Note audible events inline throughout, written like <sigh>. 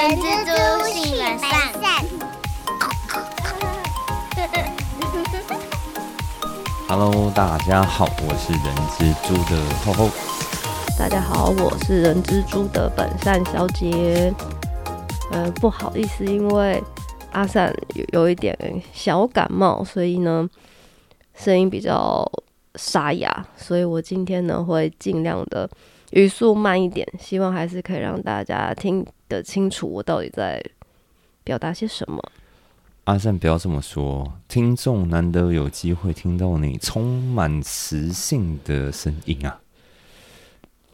人蜘蛛性本善。Hello，大家好，我是人蜘蛛的厚厚。大家好，我是人蜘蛛的本善小姐。呃，不好意思，因为阿善有有一点小感冒，所以呢，声音比较沙哑，所以我今天呢会尽量的语速慢一点，希望还是可以让大家听得清楚我到底在表达些什么。阿善，不要这么说，听众难得有机会听到你充满磁性的声音啊！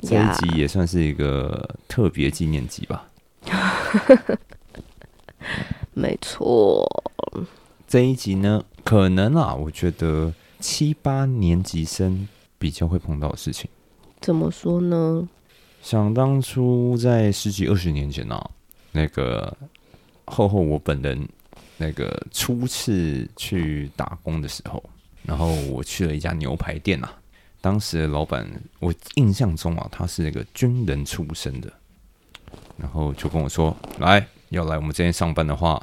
这一集也算是一个特别纪念集吧。<laughs> 没错，这一集呢，可能啊，我觉得七八年级生比较会碰到的事情。怎么说呢？想当初在十几二十年前啊，那个厚厚我本人那个初次去打工的时候，然后我去了一家牛排店啊，当时的老板我印象中啊，他是那个军人出身的，然后就跟我说，来要来我们这边上班的话，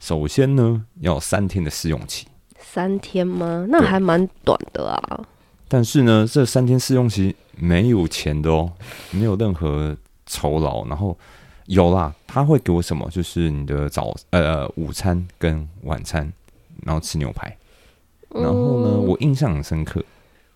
首先呢要三天的试用期。三天吗？那还蛮短的啊。但是呢，这三天试用期没有钱的哦，没有任何酬劳，然后有啦，他会给我什么？就是你的早呃午餐跟晚餐，然后吃牛排。然后呢，嗯我印象很深刻，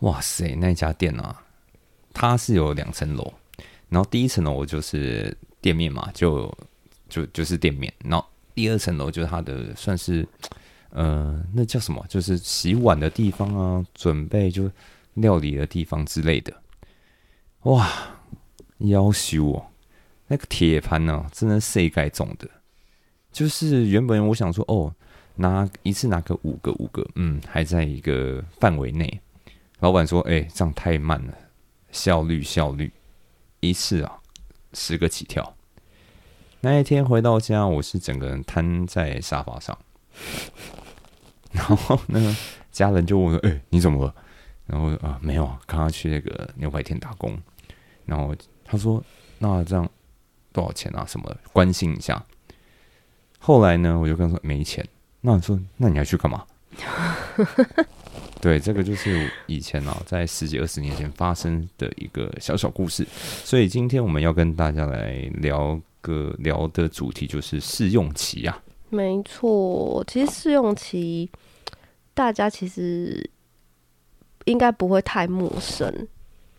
哇塞，那家店啊，它是有两层楼，然后第一层楼就是店面嘛，就就就是店面，然后第二层楼就是它的算是呃，那叫什么？就是洗碗的地方啊，准备就料理的地方之类的。哇，要求哦，那个铁盘呢、真的是盖重的。就是原本我想说，哦，拿一次拿个五个五个，嗯，还在一个范围内。老板说，哎、这样太慢了，效率效率，一次啊十个起跳。那一天回到家，我是整个人瘫在沙发上，<laughs> 然后呢，家人就问我：“哎、你怎么了？”然后啊、没有啊，刚刚去那个牛排店打工。然后他说：“那这样多少钱啊？什么的，关心一下。”后来呢，我就跟他说没钱。那你说，那你还去干嘛？<laughs> 对，这个就是以前啊，在十几二十年前发生的一个小小故事。所以今天我们要跟大家来聊个聊的主题就是试用期啊。没错，其实试用期大家其实应该不会太陌生。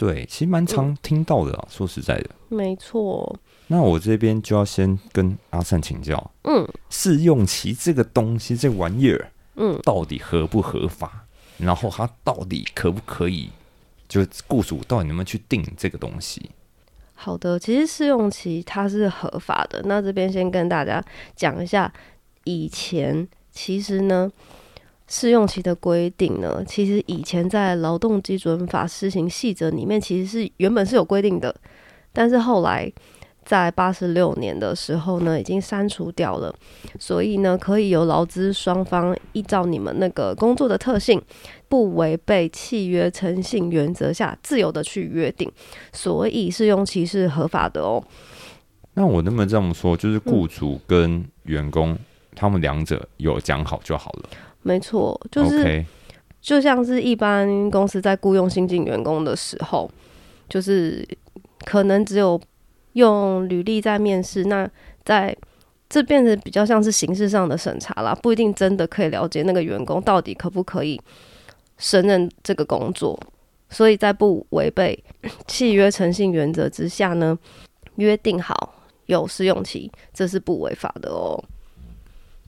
对，其实蛮常听到的啊。说实在的，没错，那我这边就要先跟阿善请教，嗯试用期这个东西，这玩意儿嗯，到底合不合法？然后它到底可不可以？就是雇主到底能不能去定这个东西？好的，其实试用期它是合法的。那这边先跟大家讲一下，以前其实呢，试用期的规定呢，其实以前在劳动基准法施行细则里面其实是原本是有规定的，但是后来在八十六年的时候呢，已经删除掉了。所以呢，可以由劳资双方依照你们那个工作的特性，不违背契约诚信原则下，自由的去约定。所以试用期是合法的哦。那我能不能这么说？就是雇主跟员工、他们两者有讲好就好了。没错，就是。就像是一般公司在雇佣新进员工的时候，就是可能只有用履历在面试，那在这变得比较像是形式上的审查啦，不一定真的可以了解那个员工到底可不可以胜任这个工作。所以在不违背 <coughs> 契约诚信原则之下呢，约定好有试用期，这是不违法的哦。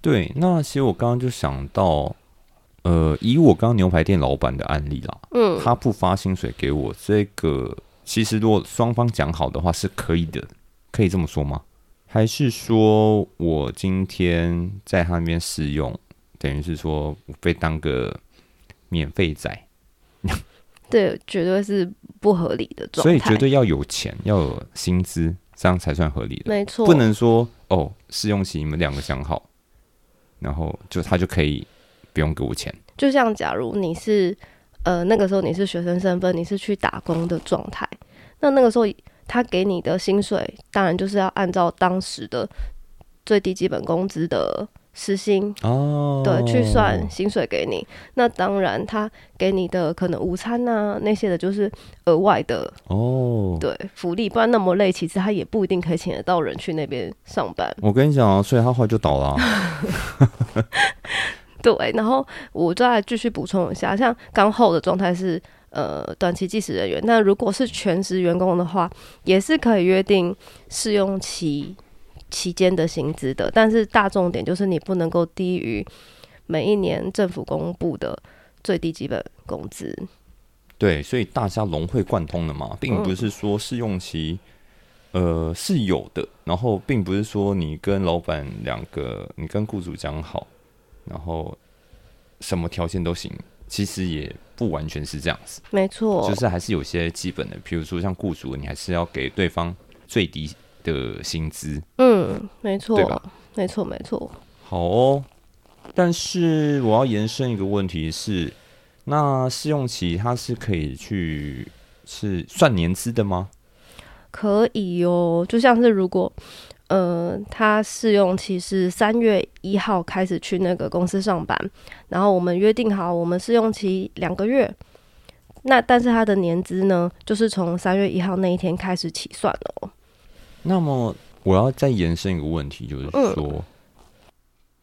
对，那其实我刚刚就想到，呃，以我刚刚牛排店老板的案例啦，嗯，他不发薪水给我，这个其实如果双方讲好的话是可以的，可以这么说吗？还是说我今天在他那边试用，等于是说我被当个免费仔，<laughs> 对绝对是不合理的状态。所以绝对要有钱，要有薪资，这样才算合理的。没错，不能说哦，试用期你们两个讲好，然后就他就可以不用给我钱。就像假如你是呃那个时候你是学生身份，你是去打工的状态，那那个时候他给你的薪水当然就是要按照当时的最低基本工资的时薪，哦，对，去算薪水给你。那当然，他给你的可能午餐啊、那些的，就是额外的哦。对福利，不然那么累，其实他也不一定可以请得到人去那边上班。我跟你讲啊，所以他后来就倒了啊、<laughs> 对，然后我再继续补充一下，像刚后的状态是呃短期计时人员，那如果是全职员工的话，也是可以约定试用期期间的薪资的，但是大重点就是你不能够低于每一年政府公布的最低基本工资。对，所以大家融会贯通了嘛，并不是说试用期，呃是有的，然后并不是说你跟老板两个，你跟雇主讲好，然后什么条件都行，其实也不完全是这样子，没错，就是还是有些基本的，比如说像雇主，你还是要给对方最低的薪资，嗯，没错对吧，没错，没错。好哦。但是我要延伸一个问题是，那试用期它是可以去是算年资的吗？可以哦，就像是如果呃，他试用期是三月一号开始去那个公司上班，然后我们约定好我们试用期两个月，那但是他的年资呢，就是从三月一号那一天开始起算了哦。那么我要再延伸一个问题，就是嗯说，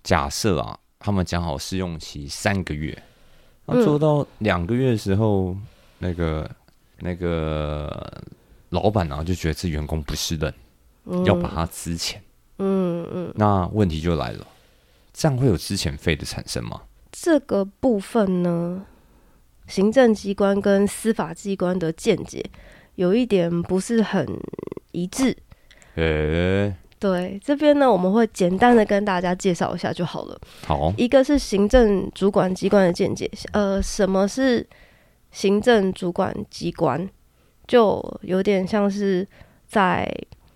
假设啊，他们讲好试用期三个月，那嗯做到两个月的时候，那个那个老板啊就觉得这员工不是人，嗯要把他资遣。嗯嗯，那问题就来了，这样会有资遣费的产生吗？这个部分呢，行政机关跟司法机关的见解有一点不是很一致。呃、对，这边呢，我们会简单的跟大家介绍一下就好了。好，一个是行政主管机关的见解，呃，什么是行政主管机关？就有点像是在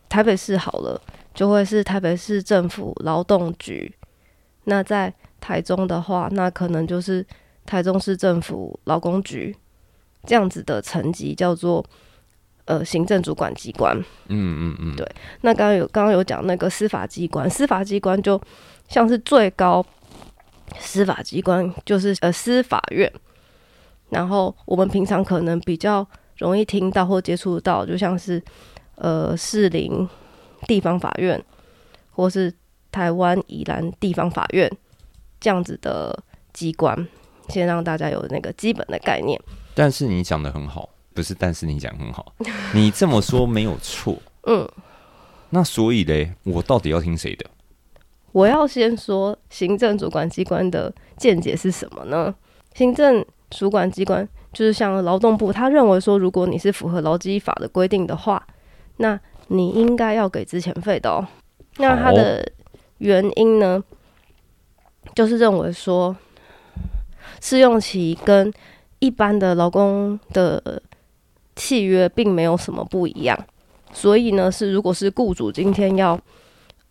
台北市好了，就会是台北市政府劳动局。那在台中的话，那可能就是台中市政府劳工局这样子的层级，叫做呃行政主管机关。嗯嗯嗯，对那刚刚有刚刚有讲那个司法机关，司法机关就像是最高司法机关，就是呃司法院。然后我们平常可能比较容易听到或接触到，就像是呃士林地方法院，或是台湾宜兰地方法院这样子的机关，先让大家有那个基本的概念。但是你讲的很好，不是？但是你讲很好，你这么说没有错。<laughs> 嗯，那所以嘞，我到底要听谁的？我要先说行政主管机关的见解是什么呢？行政主管机关就是像劳动部，他认为说，如果你是符合劳基法的规定的话，那你应该要给资遣费的哦。那他的原因呢，就是认为说，试用期跟一般的劳工的契约并没有什么不一样，所以呢，是如果是雇主今天要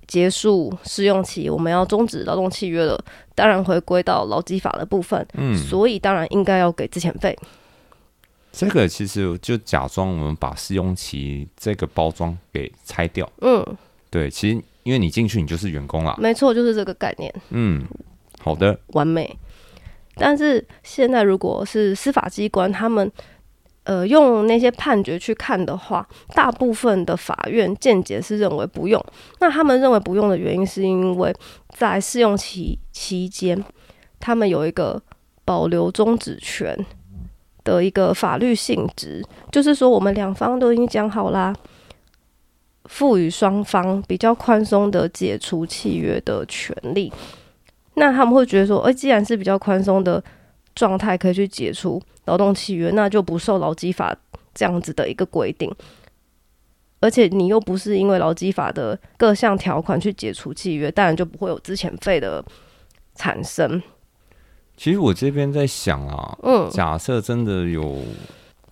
结束试用期，我们要终止劳动契约了，当然回归到劳基法的部分，嗯，所以当然应该要给资遣费。这个其实就假装我们把试用期这个包装给拆掉。嗯，对，其实因为你进去你就是员工啦。没错，就是这个概念，嗯，好的，完美。但是现在如果是司法机关，他们呃用那些判决去看的话，大部分的法院见解是认为不用。那他们认为不用的原因，是因为在试用期期间，他们有一个保留终止权的一个法律性质，就是说我们两方都已经讲好啦，赋予双方比较宽松的解除契约的权利。那他们会觉得说，哎、既然是比较宽松的状态，可以去解除劳动契约，那就不受劳基法这样子的一个规定。而且你又不是因为劳基法的各项条款去解除契约，当然就不会有资遣费的产生。其实我这边在想啊，嗯假设真的有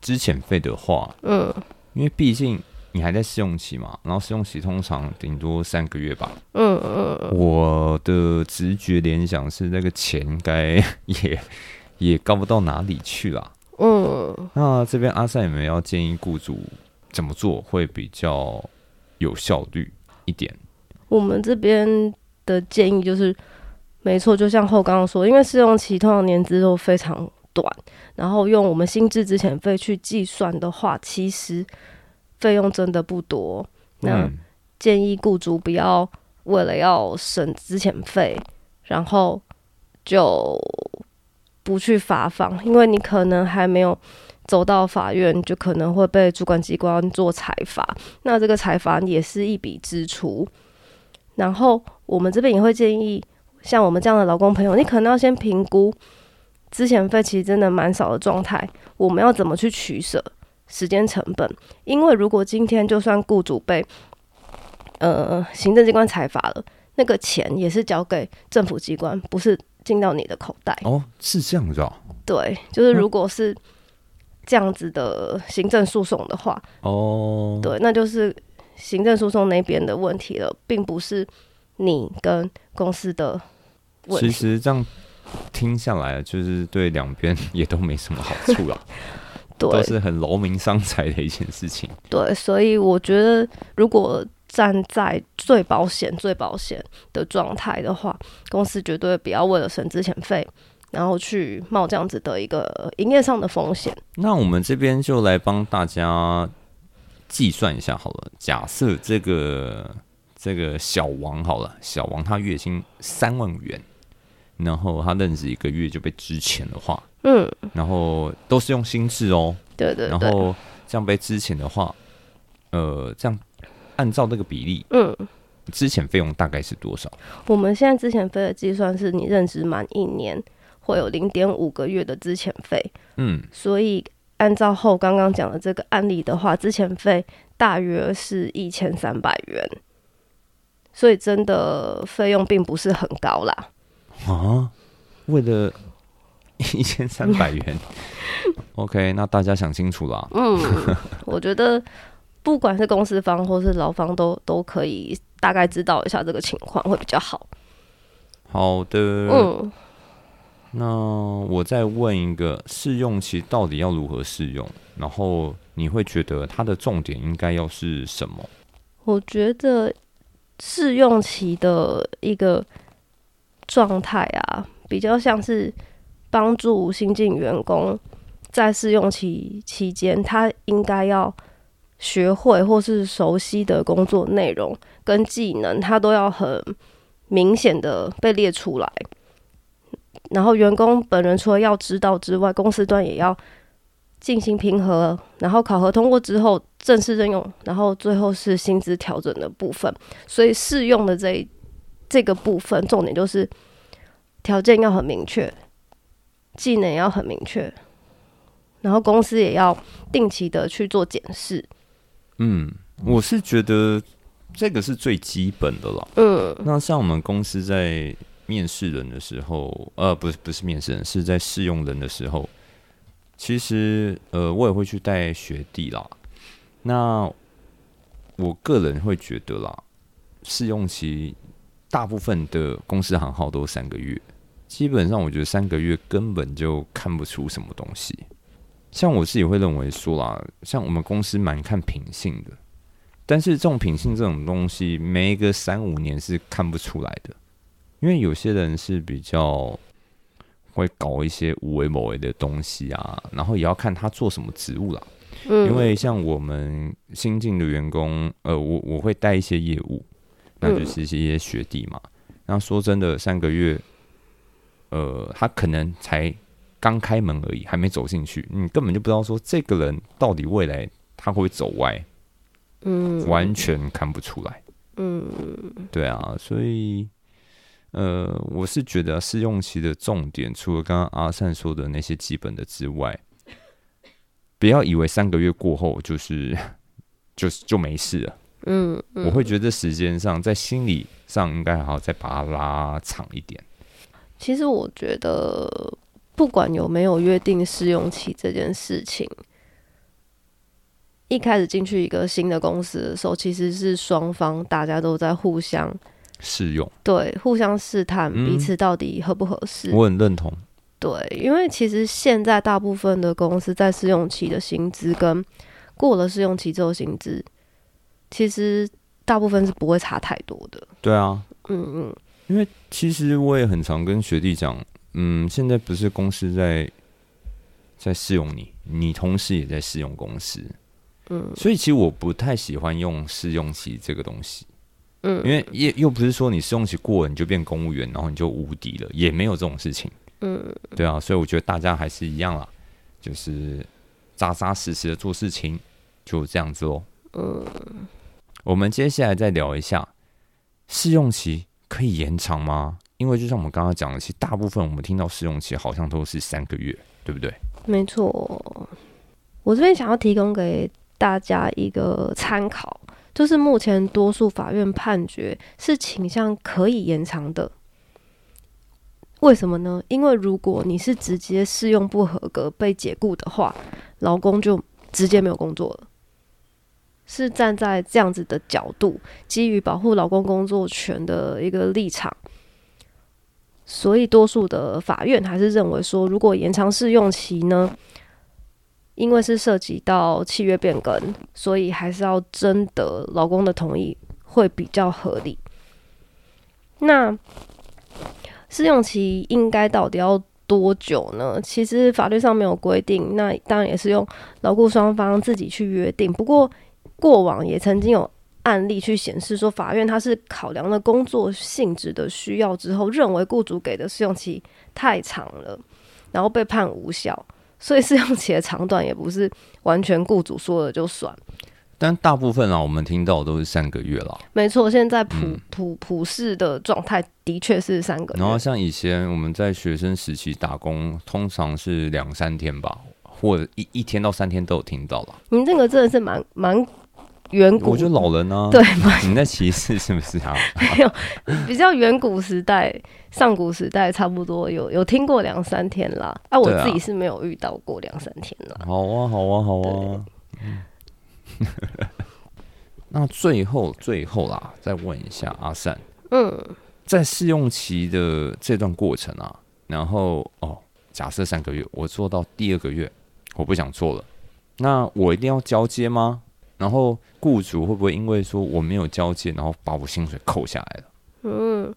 资遣费的话，嗯因为毕竟你还在试用期嘛，然后试用期通常顶多三个月吧。嗯嗯嗯，我的直觉联想是那个钱该 <laughs> 也也高不到哪里去啦。嗯，那这边阿赛有没有要建议雇主怎么做会比较有效率一点？我们这边的建议就是，没错，就像后刚刚说，因为试用期通常年资都非常短，然后用我们薪资之前费去计算的话，其实费用真的不多。那嗯，建议雇主不要为了要省之前费，然后就不去发放，因为你可能还没有走到法院，就可能会被主管机关做裁罚。那这个裁罚也是一笔支出。然后我们这边也会建议，像我们这样的劳工朋友，你可能要先评估之前费其实真的蛮少的状态，我们要怎么去取舍时间成本？因为如果今天就算雇主被呃行政机关裁罚了，那个钱也是交给政府机关，不是进到你的口袋。哦，是这样子哦，对，就是如果是这样子的行政诉讼的话，哦，对，那就是行政诉讼那边的问题了，并不是你跟公司的问其。实这样听下来，就是对两边也都没什么好处 <laughs> 啦，都是很劳民伤财的一件事情。对，所以我觉得，如果站在最保险、最保险的状态的话，公司绝对不要为了省之前费，然后去冒这样子的一个营业上的风险。那我们这边就来帮大家计算一下好了。假设这个这个小王好了，小王他月薪三万元，然后他任职一个月就被支遣的话，嗯，然后都是用心智哦，对对对，然后这样被支遣的话，呃，这样按照那个比例，嗯，之前费用大概是多少？我们现在之前费的计算是你任职满一年会有零点五个月的之前费，嗯，所以按照后刚刚讲的这个案例的话，之前费大约是一千三百元，所以真的费用并不是很高啦。啊，为了一千三百元，<laughs> OK，那大家想清楚了。嗯，我觉得不管是公司方或是劳方都都可以大概知道一下这个情况会比较好。好的，嗯，那我再问一个，试用期到底要如何试用？然后你会觉得它的重点应该要是什么？我觉得试用期的一个状态啊，比较像是帮助新进员工在试用期期间，他应该要学会或是熟悉的工作内容跟技能，它都要很明显的被列出来。然后员工本人除了要知道之外，公司端也要进行评核，然后考核通过之后正式任用，然后最后是薪资调整的部分。所以试用的这这个部分，重点就是条件要很明确，技能要很明确，然后公司也要定期的去做检视。嗯，我是觉得这个是最基本的啦。嗯那像我们公司在面试人的时候，呃，不是不是面试人，是在试用人的时候，其实呃，我也会去带学弟啦。那我个人会觉得啦，试用期大部分的公司行号都三个月，基本上我觉得三个月根本就看不出什么东西。像我自己会认为说啦，像我们公司蛮看品性的，但是这种品性这种东西，没个三五年是看不出来的，因为有些人是比较会搞一些无为某为的东西啊，然后也要看他做什么职务啦。嗯，因为像我们新进的员工，呃，我我会带一些业务，那就是一些学弟嘛。然后说真的，三个月，呃，他可能才刚开门而已，还没走进去，你根本就不知道说这个人到底未来他会走歪，嗯完全看不出来。嗯对啊，所以呃，我是觉得试用期的重点，除了刚刚阿善说的那些基本的之外，<laughs> 不要以为三个月过后就是 <laughs> 就是就没事了。嗯我会觉得时间上，在心理上应该还好再把它拉长一点。其实我觉得，不管有没有约定试用期这件事情，一开始进去一个新的公司的时候，其实是双方大家都在互相试用，对互相试探嗯彼此到底合不合适。我很认同。对，因为其实现在大部分的公司在试用期的薪资跟过了试用期之后薪资，其实大部分是不会差太多的。对啊，嗯嗯，因为其实我也很常跟学弟讲，嗯，现在不是公司在在试用你，你同时也在试用公司，嗯，所以其实我不太喜欢用试用期这个东西，嗯。因为也又不是说你试用期过了你就变公务员，然后你就无敌了，也没有这种事情，嗯，对啊，所以我觉得大家还是一样啦，就是扎扎实实的做事情，就这样子哦。嗯，我们接下来再聊一下试用期可以延长吗？因为就像我们刚刚讲的，其实大部分我们听到试用期好像都是三个月，对不对？没错。我这边想要提供给大家一个参考，就是目前多数法院判决是倾向可以延长的。为什么呢？因为如果你是直接试用不合格被解雇的话，劳工就直接没有工作了。是站在这样子的角度，基于保护劳工工作权的一个立场，所以多数的法院还是认为说，如果延长试用期呢，因为是涉及到契约变更，所以还是要征得劳工的同意会比较合理。那试用期应该到底要多久呢？其实法律上没有规定，那当然也是用劳雇双方自己去约定。不过过往也曾经有案例去显示说，法院它是考量了工作性质的需要之后，认为雇主给的试用期太长了，然后被判无效。所以试用期的长短也不是完全雇主说了就算。但大部分啊，我们听到都是三个月了。没错，现在普、嗯普普世的状态的确是三个月。然后像以前我们在学生时期打工，通常是两三天吧，或者一一天到三天都有听到了。您这个真的是蛮蛮远古，我觉得老人啊，对蛮 <laughs> 你在歧视是不是啊？<laughs> 没有比较远古时代、上古时代差不多有有听过两三天啦。啊，我自己是没有遇到过两三天啦。好啊，好啊，好啊。嗯 <laughs> 那最后最后啦，再问一下阿善，嗯，在试用期的这段过程啊，然后哦，假设三个月，我做到第二个月，我不想做了，那我一定要交接吗？然后雇主会不会因为说我没有交接，然后把我薪水扣下来了？嗯，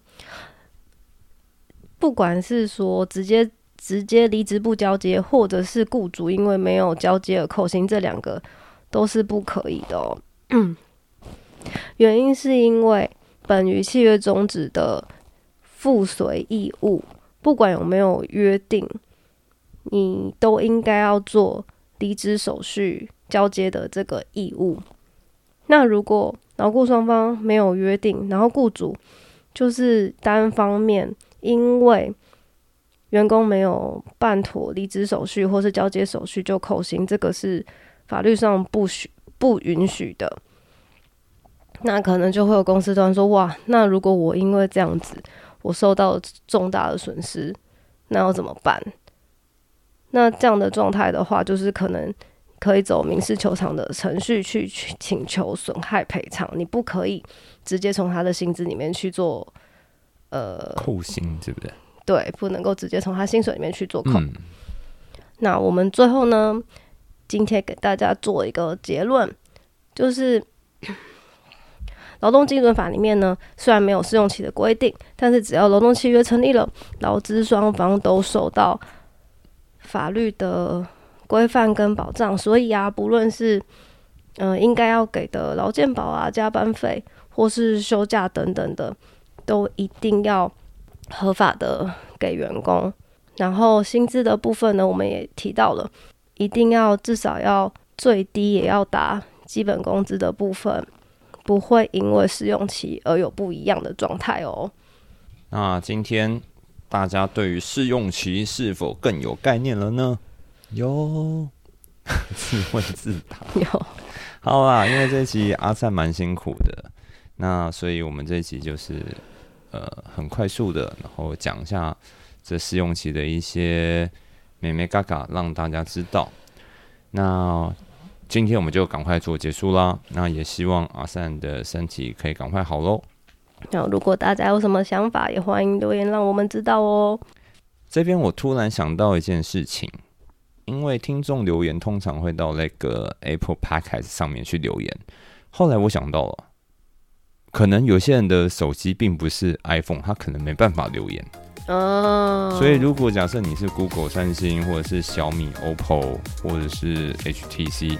不管是说直接直接离职不交接，或者是雇主因为没有交接而扣薪，这两个都是不可以的哦。<clears throat> 原因是因为本于契约终止的附随义务，不管有没有约定，你都应该要做离职手续交接的这个义务。那如果劳雇双方没有约定，然后雇主就是单方面因为员工没有办妥离职手续或是交接手续就扣薪，这个是法律上不许不允许的。那可能就会有公司端说：“哇，那如果我因为这样子，我受到重大的损失，那要怎么办？”那这样的状态的话，就是可能可以走民事求偿的程序去去请求损害赔偿。你不可以直接从他的薪资里面去做，呃，扣薪对不对？对，不能够直接从他薪水里面去做扣。嗯，那我们最后呢，今天给大家做一个结论，就是劳动基准法里面呢，虽然没有试用期的规定，但是只要劳动契约成立了，劳资双方都受到法律的规范跟保障，所以啊，不论是嗯、应该要给的劳健保啊、加班费或是休假等等的，都一定要合法的给员工。然后薪资的部分呢，我们也提到了，一定要至少要最低也要达基本工资的部分，不会因为试用期而有不一样的状态哦。那今天大家对于试用期是否更有概念了呢？有，自问自答。有，好啦，因为这一集阿善蛮辛苦的，那所以我们这一集就是呃很快速的，然后讲一下这试用期的一些美美嘎嘎，让大家知道。那今天我们就赶快做结束啦。那也希望阿善的身体可以赶快好喽。那如果大家有什么想法，也欢迎留言让我们知道哦。这边我突然想到一件事情，因为听众留言通常会到那个 Apple Podcast 上面去留言，后来我想到了，可能有些人的手机并不是 iPhone，他可能没办法留言。哦，所以如果假设你是 Google、三星或者是小米、OPPO 或者是 HTC，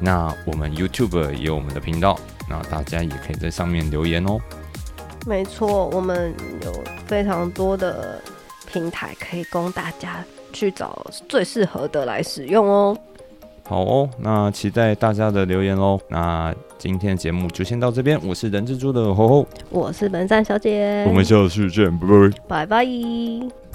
那我们 YouTube 也有我们的频道，那大家也可以在上面留言哦。没错，我们有非常多的平台可以供大家去找最适合的来使用哦。好哦，那期待大家的留言喽。那今天的节目就先到这边，我是人蜘蛛的吼吼，我是本山小姐，我们下次见，拜拜。拜拜。